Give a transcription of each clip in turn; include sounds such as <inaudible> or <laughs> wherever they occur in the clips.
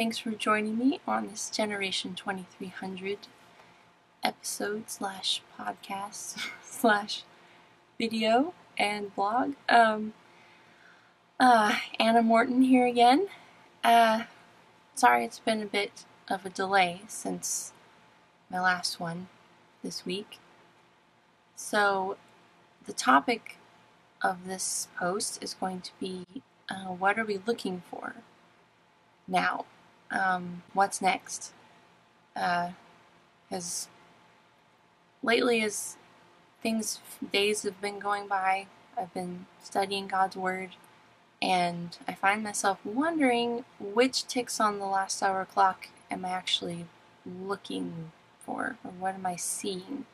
thanks for joining me on this Generation 2300 episode slash podcast <laughs> slash video and blog. Um, uh, Anna Morton here again. Uh, sorry it's been a bit of a delay since my last one this week. So, the topic of this post is going to be uh, what are we looking for now? Um, what's next? Uh, lately, as things, days have been going by, I've been studying God's Word, and I find myself wondering which ticks on the last hour clock am I actually looking for, or what am I seeing?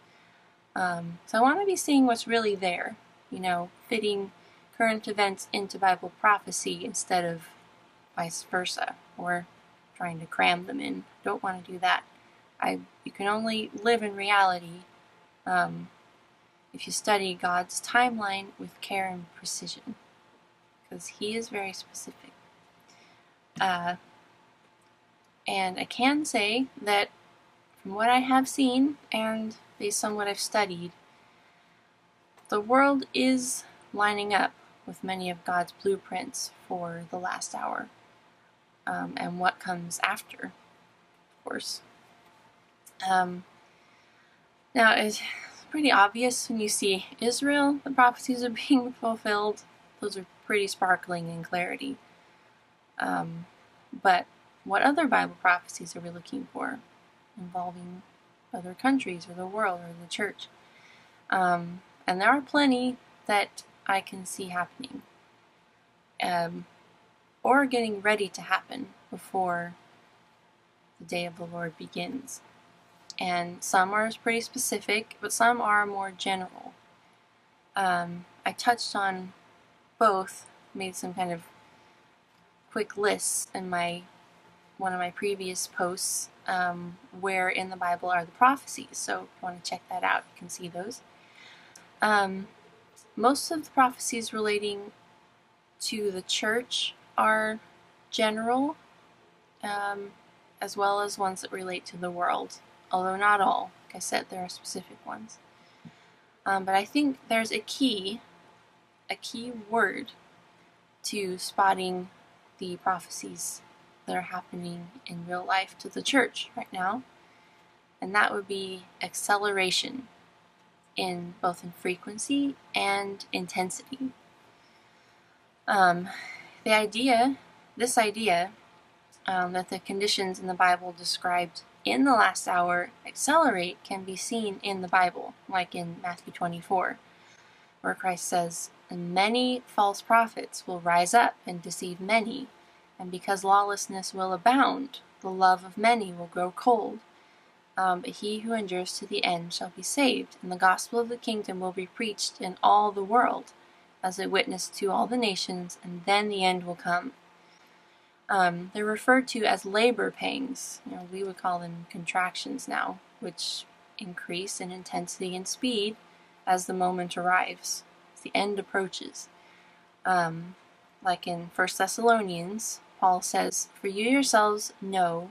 Um, so I want to be seeing what's really there, you know, fitting current events into Bible prophecy instead of vice versa, or trying to cram them in. Don't want to do that. I you can only live in reality um, if you study God's timeline with care and precision, because He is very specific. Uh, and I can say that from what I have seen and based on what I've studied, the world is lining up with many of God's blueprints for the last hour um, and what comes after, of course. Um, now, it's pretty obvious when you see Israel, the prophecies are <laughs> being fulfilled. Those are pretty sparkling in clarity. Um, but what other Bible prophecies are we looking for involving other countries or the world or the church? Um, and there are plenty that I can see happening. Um, or getting ready to happen before the day of the Lord begins. And some are pretty specific, but some are more general. Um, I touched on both, made some kind of quick lists in my one of my previous posts um, where in the Bible are the prophecies. So if you want to check that out, you can see those. Um, most of the prophecies relating to the church are general, um, as well as ones that relate to the world, although not all. Like I said, there are specific ones. Um, but I think there's a key, a key word to spotting the prophecies that are happening in real life to the church right now, and that would be acceleration in both in frequency and intensity. Um, the idea, this idea, um, that the conditions in the Bible described in the last hour accelerate can be seen in the Bible, like in Matthew 24, where Christ says, And many false prophets will rise up and deceive many, and because lawlessness will abound, the love of many will grow cold. Um, but he who endures to the end shall be saved, and the gospel of the kingdom will be preached in all the world as a witness to all the nations, and then the end will come. Um, they're referred to as labor pangs. You know, we would call them contractions now, which increase in intensity and speed as the moment arrives, as the end approaches. Um, like in 1 Thessalonians, Paul says, For you yourselves know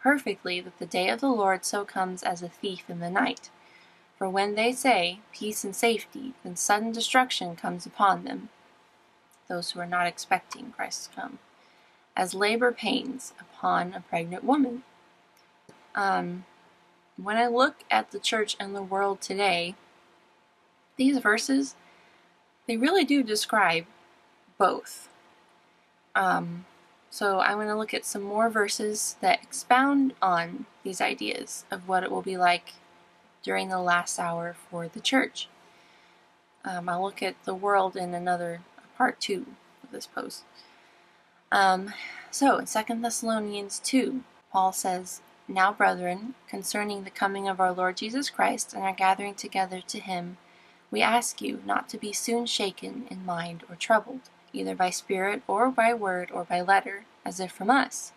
perfectly that the day of the Lord so comes as a thief in the night. For when they say peace and safety, then sudden destruction comes upon them, those who are not expecting Christ to come, as labor pains upon a pregnant woman. Um, when I look at the church and the world today, these verses, they really do describe both. Um, so I'm going to look at some more verses that expound on these ideas of what it will be like during the last hour for the church. Um, I'll look at the world in another part two of this post. Um, so, in 2 Thessalonians 2, Paul says, Now, brethren, concerning the coming of our Lord Jesus Christ and our gathering together to him, we ask you not to be soon shaken in mind or troubled, either by spirit or by word or by letter, as if from us,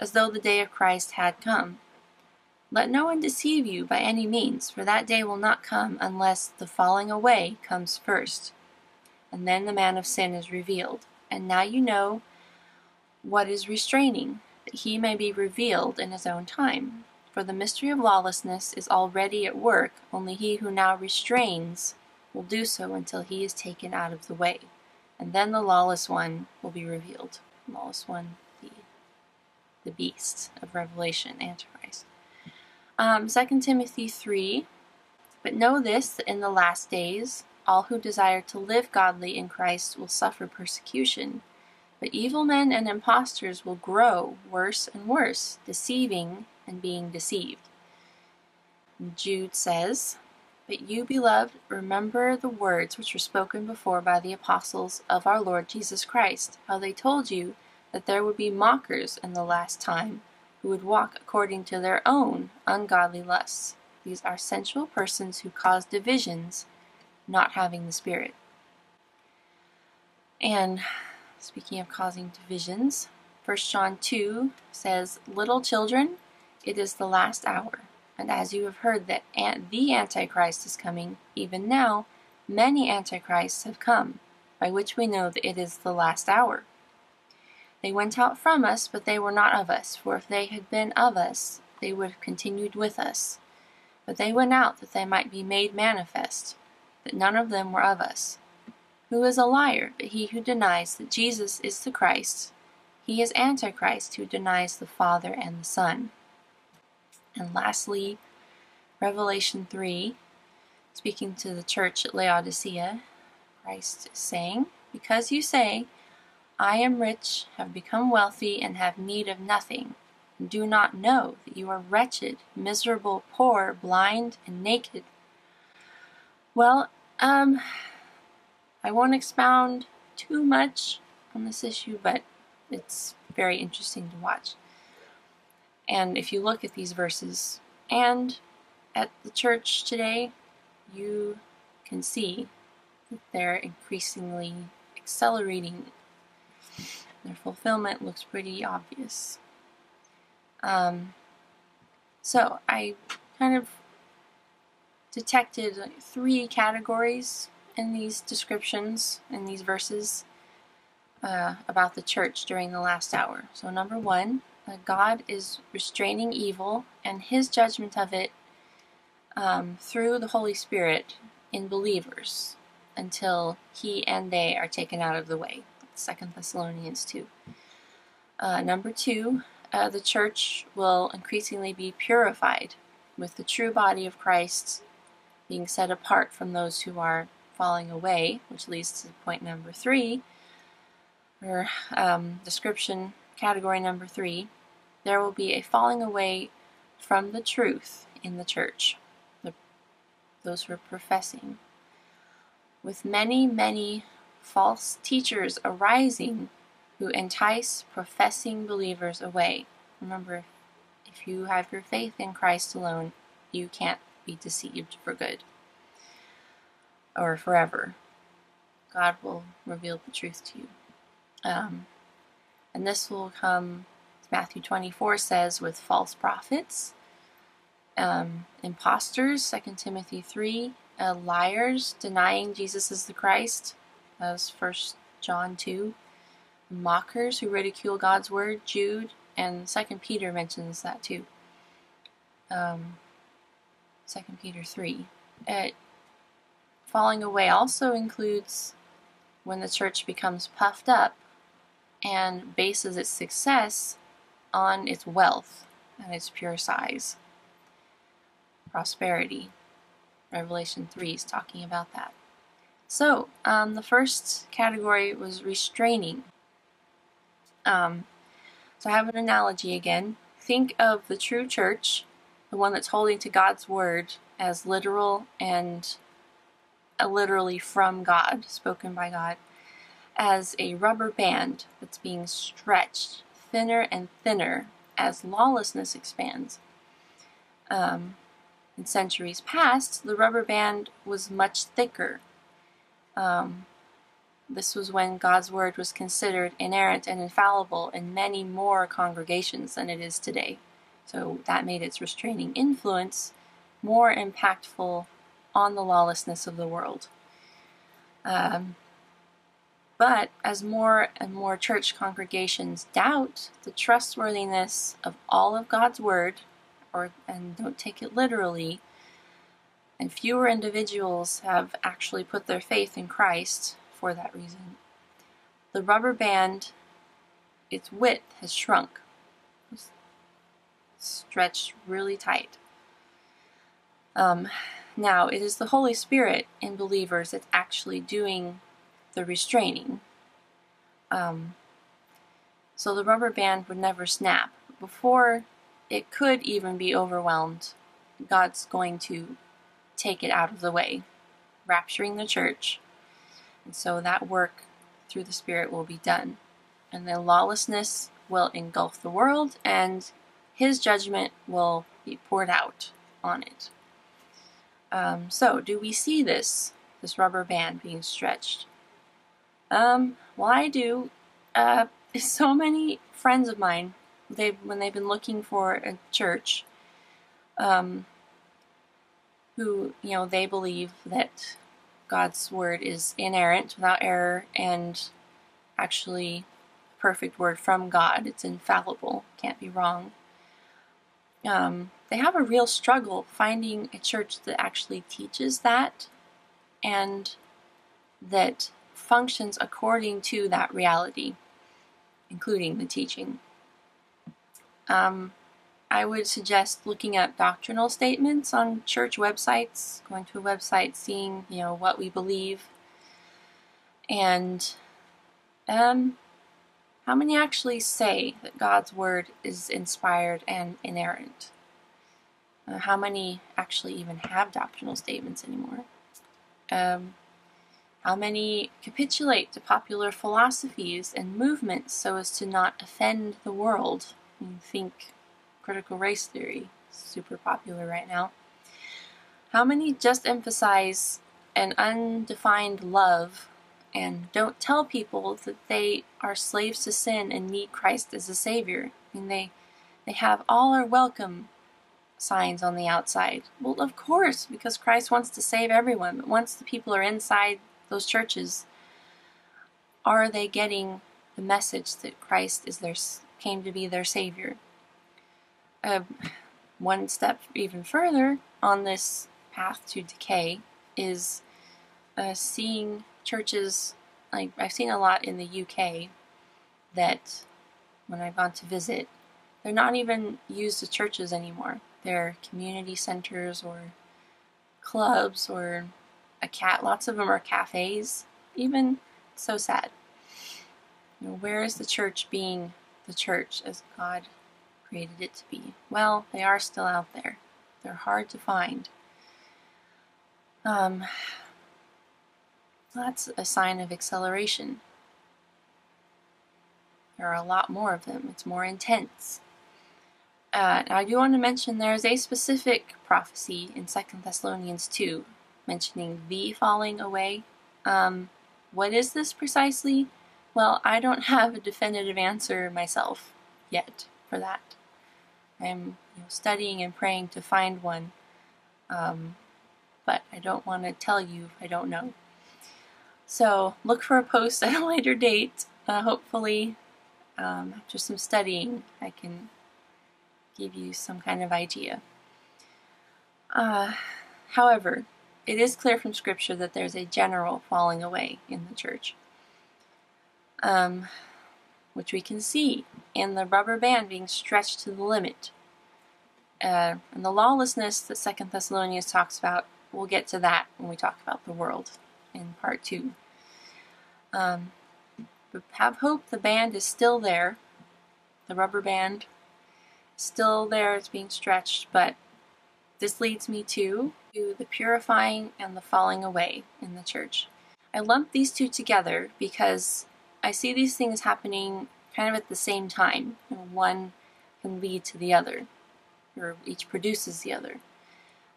as though the day of Christ had come let no one deceive you by any means, for that day will not come unless the falling away comes first. And then the man of sin is revealed. And now you know what is restraining, that he may be revealed in his own time. For the mystery of lawlessness is already at work, only he who now restrains will do so until he is taken out of the way. And then the lawless one will be revealed. Lawless one, the, the beast of Revelation, Antichrist. Um, 2 Timothy 3 But know this, that in the last days all who desire to live godly in Christ will suffer persecution. But evil men and impostors will grow worse and worse, deceiving and being deceived. Jude says, But you, beloved, remember the words which were spoken before by the apostles of our Lord Jesus Christ, how they told you that there would be mockers in the last time, who would walk according to their own ungodly lusts. These are sensual persons who cause divisions, not having the Spirit. And speaking of causing divisions, 1 John 2 says, Little children, it is the last hour. And as you have heard that the Antichrist is coming, even now many Antichrists have come, by which we know that it is the last hour. They went out from us, but they were not of us, for if they had been of us, they would have continued with us. But they went out that they might be made manifest, that none of them were of us. Who is a liar but he who denies that Jesus is the Christ? He is Antichrist who denies the Father and the Son. And lastly, Revelation 3, speaking to the church at Laodicea, Christ is saying, Because you say, I am rich, have become wealthy, and have need of nothing, do not know that you are wretched, miserable, poor, blind, and naked. Well, um, I won't expound too much on this issue, but it's very interesting to watch. And if you look at these verses and at the church today, you can see that they're increasingly accelerating. Their fulfillment looks pretty obvious. Um, so I kind of detected three categories in these descriptions, in these verses, uh, about the church during the last hour. So, number one, that God is restraining evil and his judgment of it um, through the Holy Spirit in believers until he and they are taken out of the way. Second Thessalonians 2. Uh, number two, uh, the church will increasingly be purified with the true body of Christ being set apart from those who are falling away, which leads to point number three, or um, description category number three, there will be a falling away from the truth in the church, the, those who are professing, with many, many false teachers arising who entice professing believers away. Remember, if you have your faith in Christ alone, you can't be deceived for good or forever. God will reveal the truth to you. Um, and this will come, Matthew 24 says, with false prophets, um, imposters, 2 Timothy 3, uh, liars denying Jesus is the Christ, as 1 John 2, mockers who ridicule God's word, Jude, and 2 Peter mentions that too. Um, 2 Peter 3. It, falling away also includes when the church becomes puffed up and bases its success on its wealth and its pure size. Prosperity. Revelation 3 is talking about that. So, um, the first category was restraining. Um, so, I have an analogy again. Think of the true church, the one that's holding to God's word as literal and uh, literally from God, spoken by God as a rubber band that's being stretched thinner and thinner as lawlessness expands. Um, in centuries past, the rubber band was much thicker. Um, this was when God's Word was considered inerrant and infallible in many more congregations than it is today. So that made its restraining influence more impactful on the lawlessness of the world. Um, But as more and more church congregations doubt the trustworthiness of all of God's word, or and don't take it literally, and fewer individuals have actually put their faith in Christ for that reason, the rubber band, its width has shrunk, it's stretched really tight. Um, now, it is the Holy Spirit in believers that's actually doing the restraining. Um, so the rubber band would never snap. Before it could even be overwhelmed, God's going to take it out of the way, rapturing the church. And so that work through the Spirit will be done. And then lawlessness will engulf the world, and his judgment will be poured out on it. Um, so, do we see this, this rubber band being stretched? Um, well, I do. Uh, <laughs> so many friends of mine, they when they've been looking for a church, um, who you know they believe that God's word is inerrant, without error, and actually a perfect word from God. It's infallible, can't be wrong. Um, they have a real struggle finding a church that actually teaches that and that functions according to that reality, including the teaching. Um, I would suggest looking at doctrinal statements on church websites, going to a website, seeing you know what we believe, and um, how many actually say that God's word is inspired and inerrant. Uh, how many actually even have doctrinal statements anymore? Um, how many capitulate to popular philosophies and movements so as to not offend the world? You think critical race theory, super popular right now. How many just emphasize an undefined love and don't tell people that they are slaves to sin and need Christ as a savior? I mean, they they have all are welcome signs on the outside. Well, of course, because Christ wants to save everyone. But once the people are inside those churches, are they getting the message that Christ is their came to be their savior? Uh, one step even further on this path to decay is uh, seeing churches like I've seen a lot in the UK that when I've gone to visit, they're not even used as churches anymore. They're community centers or clubs or a cat. Lots of them are cafes. Even so sad. You know, where is the church being the church as God created it to be? Well, they are still out there. They're hard to find. Um, that's a sign of acceleration. There are a lot more of them. It's more intense. Uh, I do want to mention there is a specific prophecy in Second Thessalonians 2 mentioning the falling away. Um, what is this precisely? Well, I don't <laughs> have a definitive answer myself yet for that. I'm you know, studying and praying to find one, um, but I don't want to tell you if I don't know. So look for a post <laughs> at a later date. Uh, hopefully, um, after some studying, I can give you some kind of idea. Uh, however, it is clear from Scripture that there's a general falling away in the church, um, which we can see in the rubber band being stretched to the limit. Uh, and the lawlessness that Second Thessalonians talks about, we'll get to that when we talk about the world in part two. Um, but have hope the band is still there, the rubber band, still there, it's being stretched, but this leads me to, to the purifying and the falling away in the church. I lump these two together because I see these things happening kind of at the same time. one can lead to the other, or each produces the other.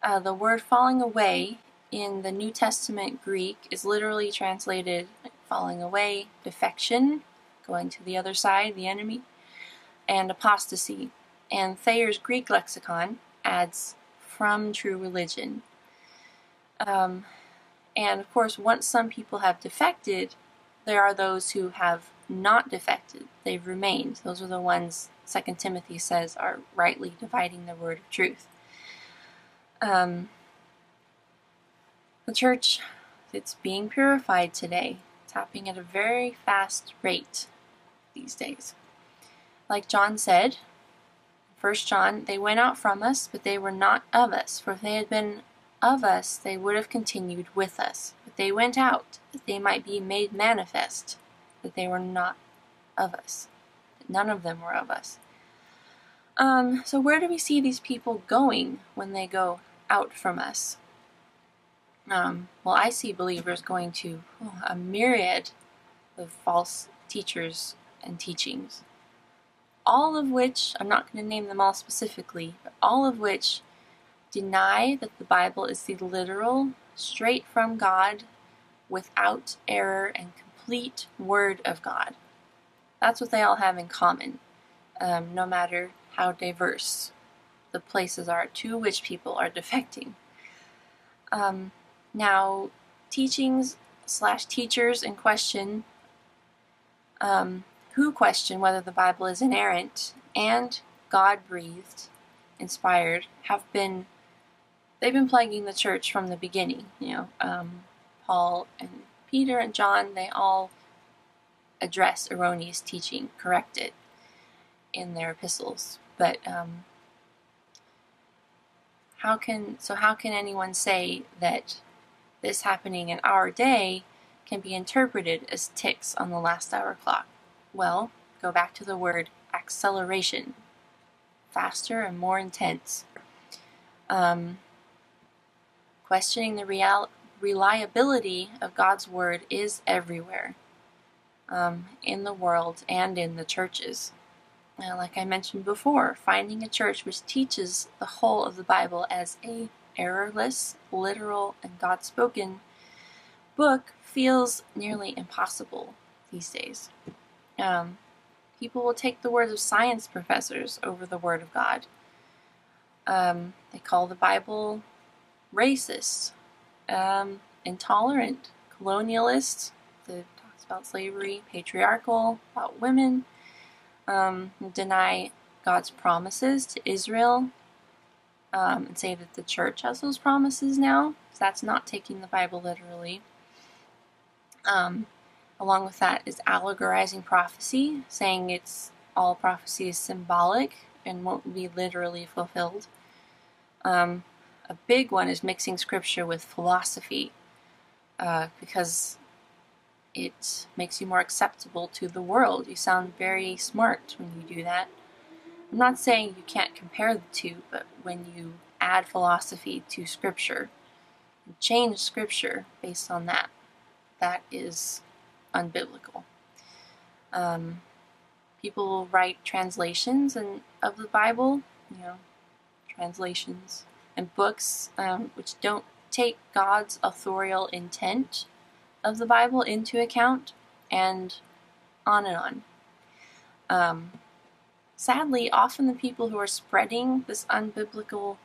Uh, the word falling away in the New Testament Greek is literally translated falling away, defection, going to the other side, the enemy, and apostasy. And Thayer's Greek lexicon adds from true religion. Um, and of course, once some people have defected, there are those who have not defected, they've remained. Those are the ones, Second Timothy says, are rightly dividing the word of truth. Um, the church, it's being purified today. It's happening at a very fast rate these days. Like John said, First John, they went out from us, but they were not of us. For if they had been of us, they would have continued with us. But they went out, that they might be made manifest, that they were not of us. None of them were of us. Um, so where do we see these people going when they go out from us? Um, well, I see believers going to oh, a myriad of false teachers and teachings all of which, I'm not going to name them all specifically, but all of which deny that the Bible is the literal, straight from God, without error, and complete Word of God. That's what they all have in common, um, no matter how diverse the places are to which people are defecting. Um, now, teachings slash teachers in question um, who question whether the Bible is inerrant and God breathed, inspired, have been they've been plaguing the church from the beginning. You know, um, Paul and Peter and John they all address erroneous teaching, correct it in their epistles. But um, how can so how can anyone say that this happening in our day can be interpreted as ticks on the last hour clock? Well, go back to the word acceleration. Faster and more intense. Um, questioning the real, reliability of God's word is everywhere um, in the world and in the churches. Now, like I mentioned before, finding a church which teaches the whole of the Bible as a errorless, literal, and God spoken book feels nearly impossible these days. Um, people will take the words of science professors over the Word of God. Um, they call the Bible racist, um, intolerant, colonialist. It talks about slavery, patriarchal, about women. Um, deny God's promises to Israel, um, and say that the church has those promises now. So that's not taking the Bible literally. Um, Along with that is allegorizing prophecy, saying it's all prophecy is symbolic and won't be literally fulfilled. Um, a big one is mixing scripture with philosophy uh, because it makes you more acceptable to the world. You sound very smart when you do that. I'm not saying you can't compare the two, but when you add philosophy to scripture, change scripture based on that, that is unbiblical. Um, people write translations and of the Bible, you know, translations and books um, which don't take God's authorial intent of the Bible into account, and on and on. Um, sadly, often the people who are spreading this unbiblical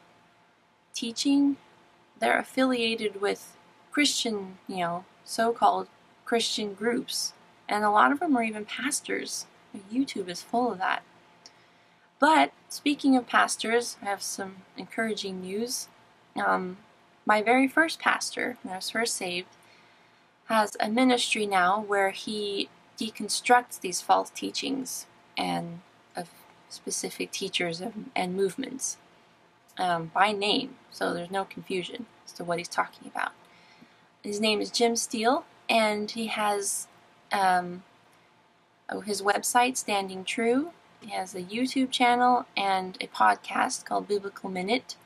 teaching, they're affiliated with Christian, you know, so-called Christian groups, and a lot of them are even pastors. YouTube is full of that. But speaking of pastors, I have some encouraging news. Um, my very first pastor, when I was first saved, has a ministry now where he deconstructs these false teachings and of specific teachers and, and movements um, by name, so there's no confusion as to what he's talking about. His name is Jim Steele, and he has um, oh, his website, Standing True. He has a YouTube channel and a podcast called Biblical Minute.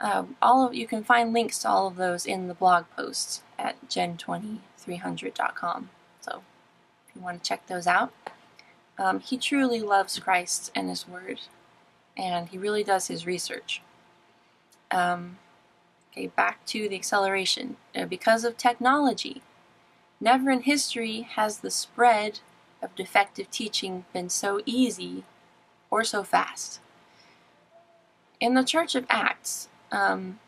Um, all of you can find links to all of those in the blog posts at gen2300.com. So if you want to check those out, um, he truly loves Christ and His Word, and he really does his research. Um, okay, back to the acceleration. Uh, because of technology, Never in history has the spread of defective teaching been so easy or so fast. In the Church of Acts, um,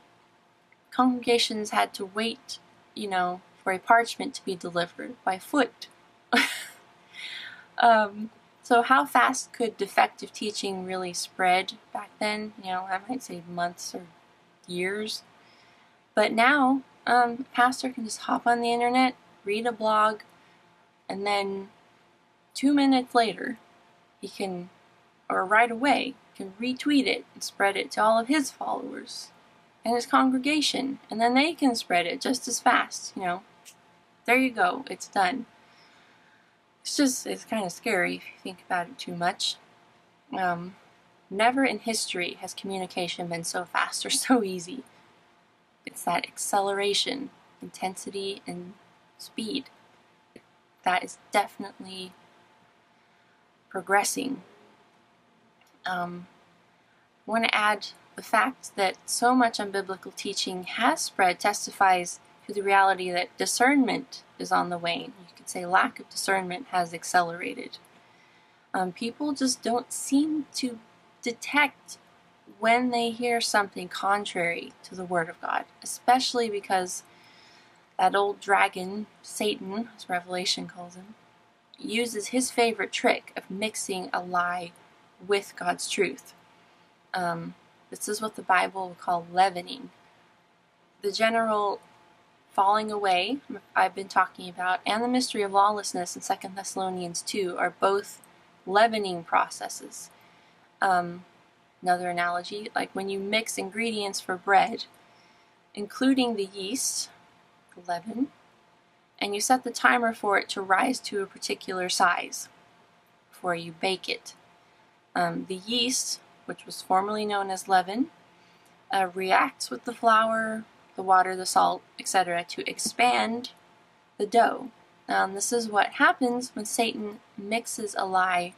congregations had to wait, you know, for a parchment to be delivered by foot. <laughs> um, so, how fast could defective teaching really spread back then? You know, I might say months or years. But now, um, pastor can just hop on the internet, read a blog, and then two minutes later, he can, or right away, can retweet it and spread it to all of his followers and his congregation, and then they can spread it just as fast, you know. There you go, it's done. It's just, it's kind of scary if you think about it too much. Um, never in history has communication been so fast or <laughs> so easy. It's that acceleration, intensity, and speed that is definitely progressing. Um, I want to add the fact that so much unbiblical teaching has spread testifies to the reality that discernment is on the wane. You could say lack of discernment has accelerated. Um, people just don't seem to detect when they hear something contrary to the Word of God, especially because that old dragon, Satan, as Revelation calls him, uses his favorite trick of mixing a lie with God's truth. Um, this is what the Bible will call leavening. The general falling away I've been talking about and the mystery of lawlessness in 2 Thessalonians 2 are both leavening processes. Um, another analogy, like when you mix ingredients for bread, including the yeast, the leaven, and you set the timer for it to rise to a particular size before you bake it. Um, the yeast which was formerly known as leaven, uh, reacts with the flour, the water, the salt, etc., to expand the dough. Um, this is what happens when Satan mixes a lie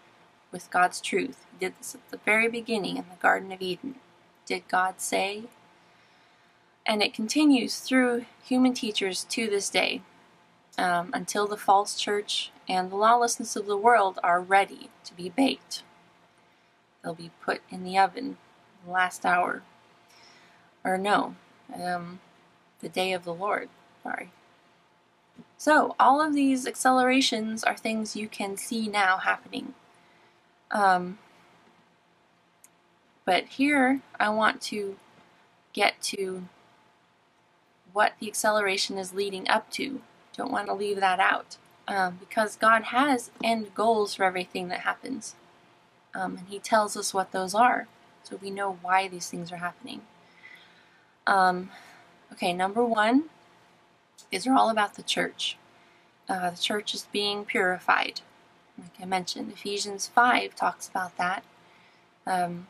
with God's truth. He did this at the very beginning in the Garden of Eden. Did God say? And it continues through human teachers to this day um, until the false church and the lawlessness of the world are ready to be baked. They'll be put in the oven the last hour. Or no, um, the day of the Lord. Sorry. So, all of these accelerations are things you can see now happening. Um, but here, I want to get to what the acceleration is leading up to. Don't want to leave that out. Um, because God has end goals for everything that happens. Um, and he tells us what those are, so we know why these things are happening. Um, okay, number one, these are all about the church. Uh, the church is being purified. Like I mentioned, Ephesians 5 talks about that. Um,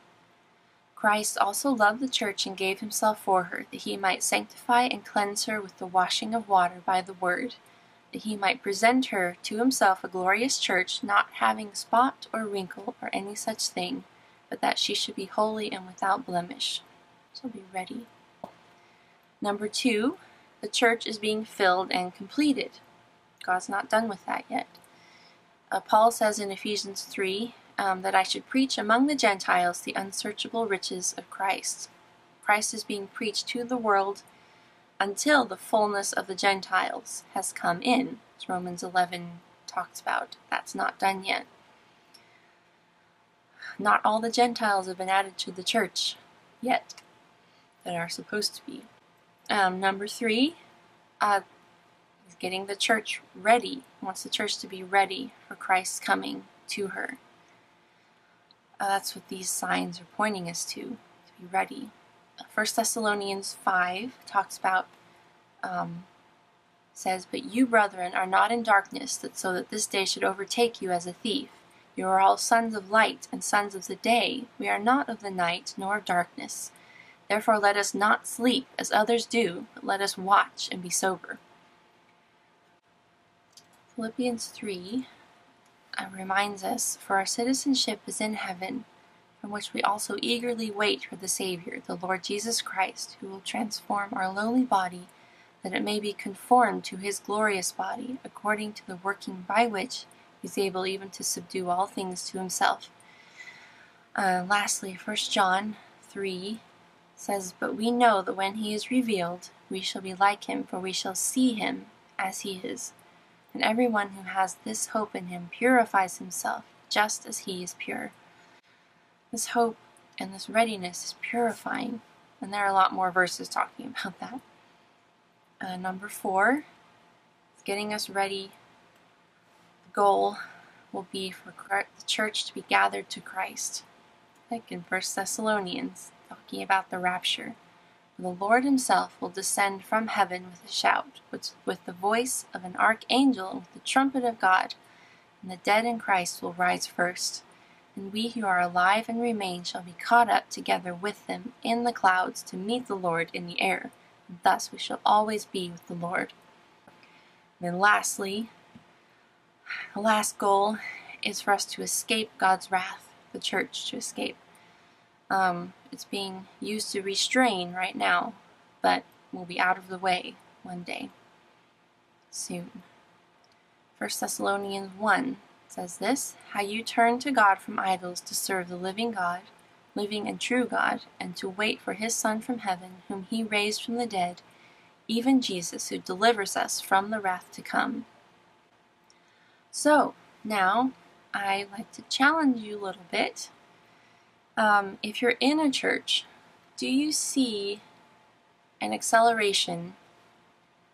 Christ also loved the church and gave himself for her, that he might sanctify and cleanse her with the washing of water by the word that he might present her to himself a glorious church, not having spot or wrinkle or any such thing, but that she should be holy and without blemish. So be ready. Number two, the church is being filled and completed. God's not done with that yet. Uh, Paul says in Ephesians 3 um, that I should preach among the Gentiles the unsearchable riches of Christ. Christ is being preached to the world until the fullness of the Gentiles has come in, as Romans 11 talks about. That's not done yet. Not all the Gentiles have been added to the church yet that are supposed to be. Um, number three uh, getting the church ready, wants the church to be ready for Christ's coming to her. Uh, that's what these signs are pointing us to, to be ready. 1 Thessalonians 5 talks about, um, says, But you, brethren, are not in darkness, that so that this day should overtake you as a thief. You are all sons of light and sons of the day. We are not of the night, nor of darkness. Therefore let us not sleep, as others do, but let us watch and be sober. Philippians 3 uh, reminds us, For our citizenship is in heaven from which we also eagerly wait for the Savior, the Lord Jesus Christ, who will transform our lowly body, that it may be conformed to his glorious body, according to the working by which he is able even to subdue all things to himself. Uh, lastly, 1 John 3 says, But we know that when he is revealed, we shall be like him, for we shall see him as he is. And everyone who has this hope in him purifies himself just as he is pure. This hope and this readiness is purifying, and there are a lot more verses talking <laughs> about that. Uh, number four getting us ready. The goal will be for the church to be gathered to Christ, like in First Thessalonians, talking about the rapture. The Lord himself will descend from heaven with a shout, with the voice of an archangel, and with the trumpet of God, and the dead in Christ will rise first. And we who are alive and remain shall be caught up together with them in the clouds to meet the Lord in the air. And thus we shall always be with the Lord. And then lastly, the last goal is for us to escape God's wrath, the church to escape. Um, it's being used to restrain right now, but will be out of the way one day. Soon. 1 Thessalonians 1 says this How you turn to God from idols to serve the living God, living and true God, and to wait for his Son from heaven, whom he raised from the dead, even Jesus, who delivers us from the wrath to come. So, now I like to challenge you a little bit um, if you're in a church, do you see an acceleration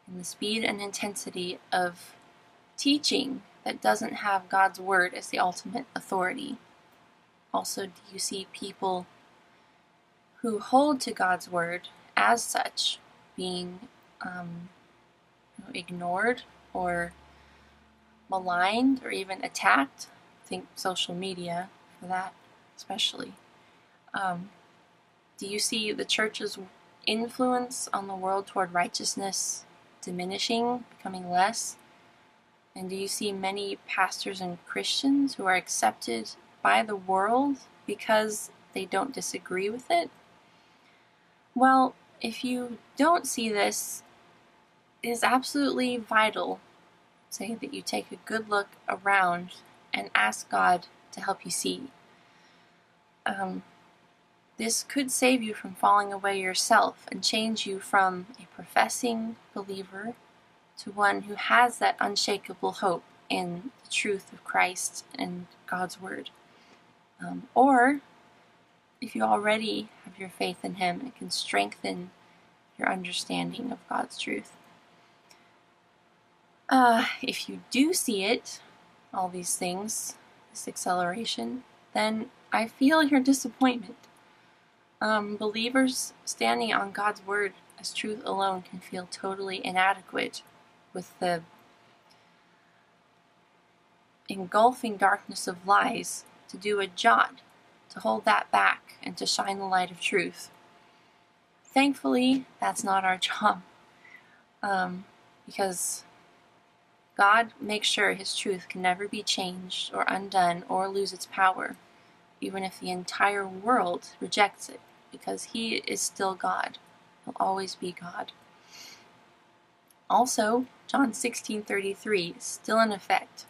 in the speed and intensity of teaching that doesn't have God's word as the ultimate authority? Also, do you see people who hold to God's word as such being um, ignored or maligned or even attacked? think social media for that, especially. Um, do you see the church's influence on the world toward righteousness diminishing, becoming less? And do you see many pastors and Christians who are accepted by the world because they don't disagree with it? Well, if you don't see this, it is absolutely vital, say, that you take a good look around and ask God to help you see. Um, this could save you from falling away yourself and change you from a professing believer to one who has that unshakable hope in the truth of Christ and God's Word. Um, or if you already have your faith in Him, it can strengthen your understanding of God's truth. Uh, if you do see it, all these things, this acceleration, then I feel your disappointment. Um, believers standing on God's word as truth alone can feel totally inadequate with the engulfing darkness of lies to do a jot to hold that back and to shine the light of truth. Thankfully, that's not our <laughs> job um, because God makes sure His truth can never be changed or undone or lose its power, even if the entire world rejects it because he is still God. He'll always be God. Also, John 16:33 still in effect.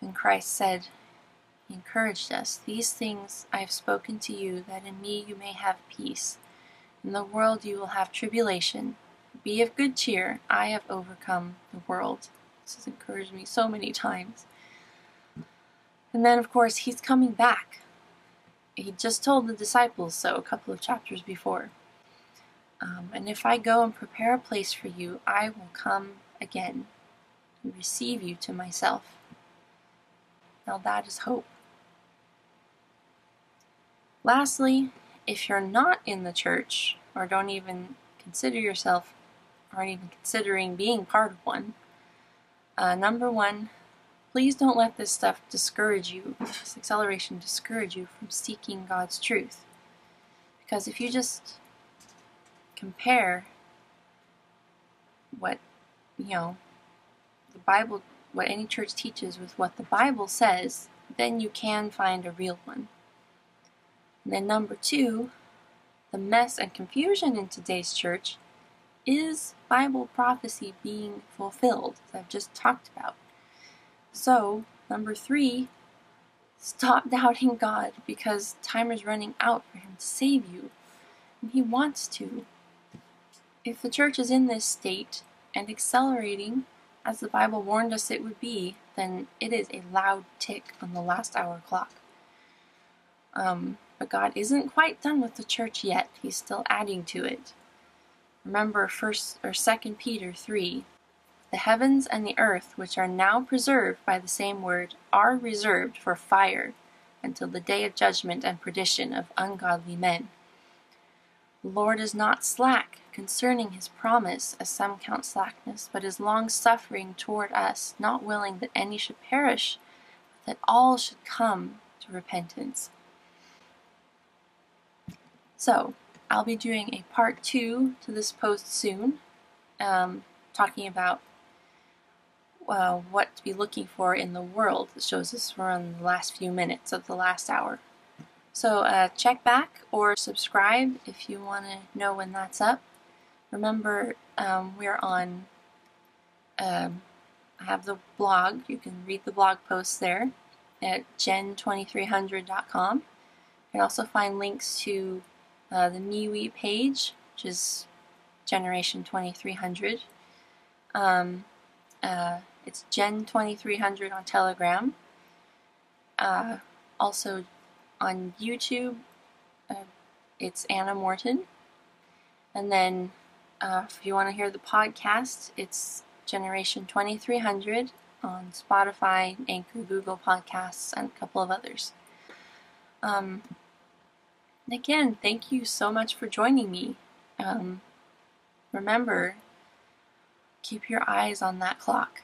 And Christ said, he encouraged us, "These things I have spoken to you that in me you may have peace. In the world you will have tribulation. Be of good cheer, I have overcome the world." This has encouraged me so many times. And then, of course, he's coming back he just told the disciples so a couple of chapters before. Um, and if I go and prepare a place for you, I will come again and receive you to myself. Now that is hope. Lastly, if you're not in the church or don't even consider yourself, aren't even considering being part of one, uh, number one, Please don't let this stuff discourage you, this acceleration discourage you from seeking God's truth. Because if you just compare what, you know, the Bible, what any church teaches with what the Bible says, then you can find a real one. And then number two, the mess and confusion in today's church is Bible prophecy being fulfilled, as I've just talked about. So, number three, stop doubting God because time is running out for Him to save you. And He wants to. If the church is in this state, and accelerating as the Bible warned us it would be, then it is a loud tick on the last hour clock. Um, but God isn't quite done with the church yet. He's still adding to it. Remember first or second Peter 3. The heavens and the earth, which are now preserved by the same word, are reserved for fire until the day of judgment and perdition of ungodly men. The Lord is not slack concerning his promise, as some count slackness, but is long suffering toward us, not willing that any should perish, but that all should come to repentance. So, I'll be doing a part two to this post soon, um, talking about uh, what to be looking for in the world. It shows us on the last few minutes of the last hour. So uh, check back or subscribe if you want to know when that's up. Remember, um, we're on, um, I have the blog. You can read the blog posts there at gen2300.com. You can also find links to uh, the MeWe page, which is Generation 2300. Um, uh, it's Gen2300 on Telegram. Uh, also on YouTube, uh, it's Anna Morton. And then uh, if you want to hear the podcast, it's Generation 2300 on Spotify, Anchor, Google Podcasts, and a couple of others. Um, again, thank you so much for joining me. Um, remember, keep your eyes on that clock.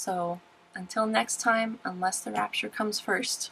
So, until next time, unless the rapture comes first.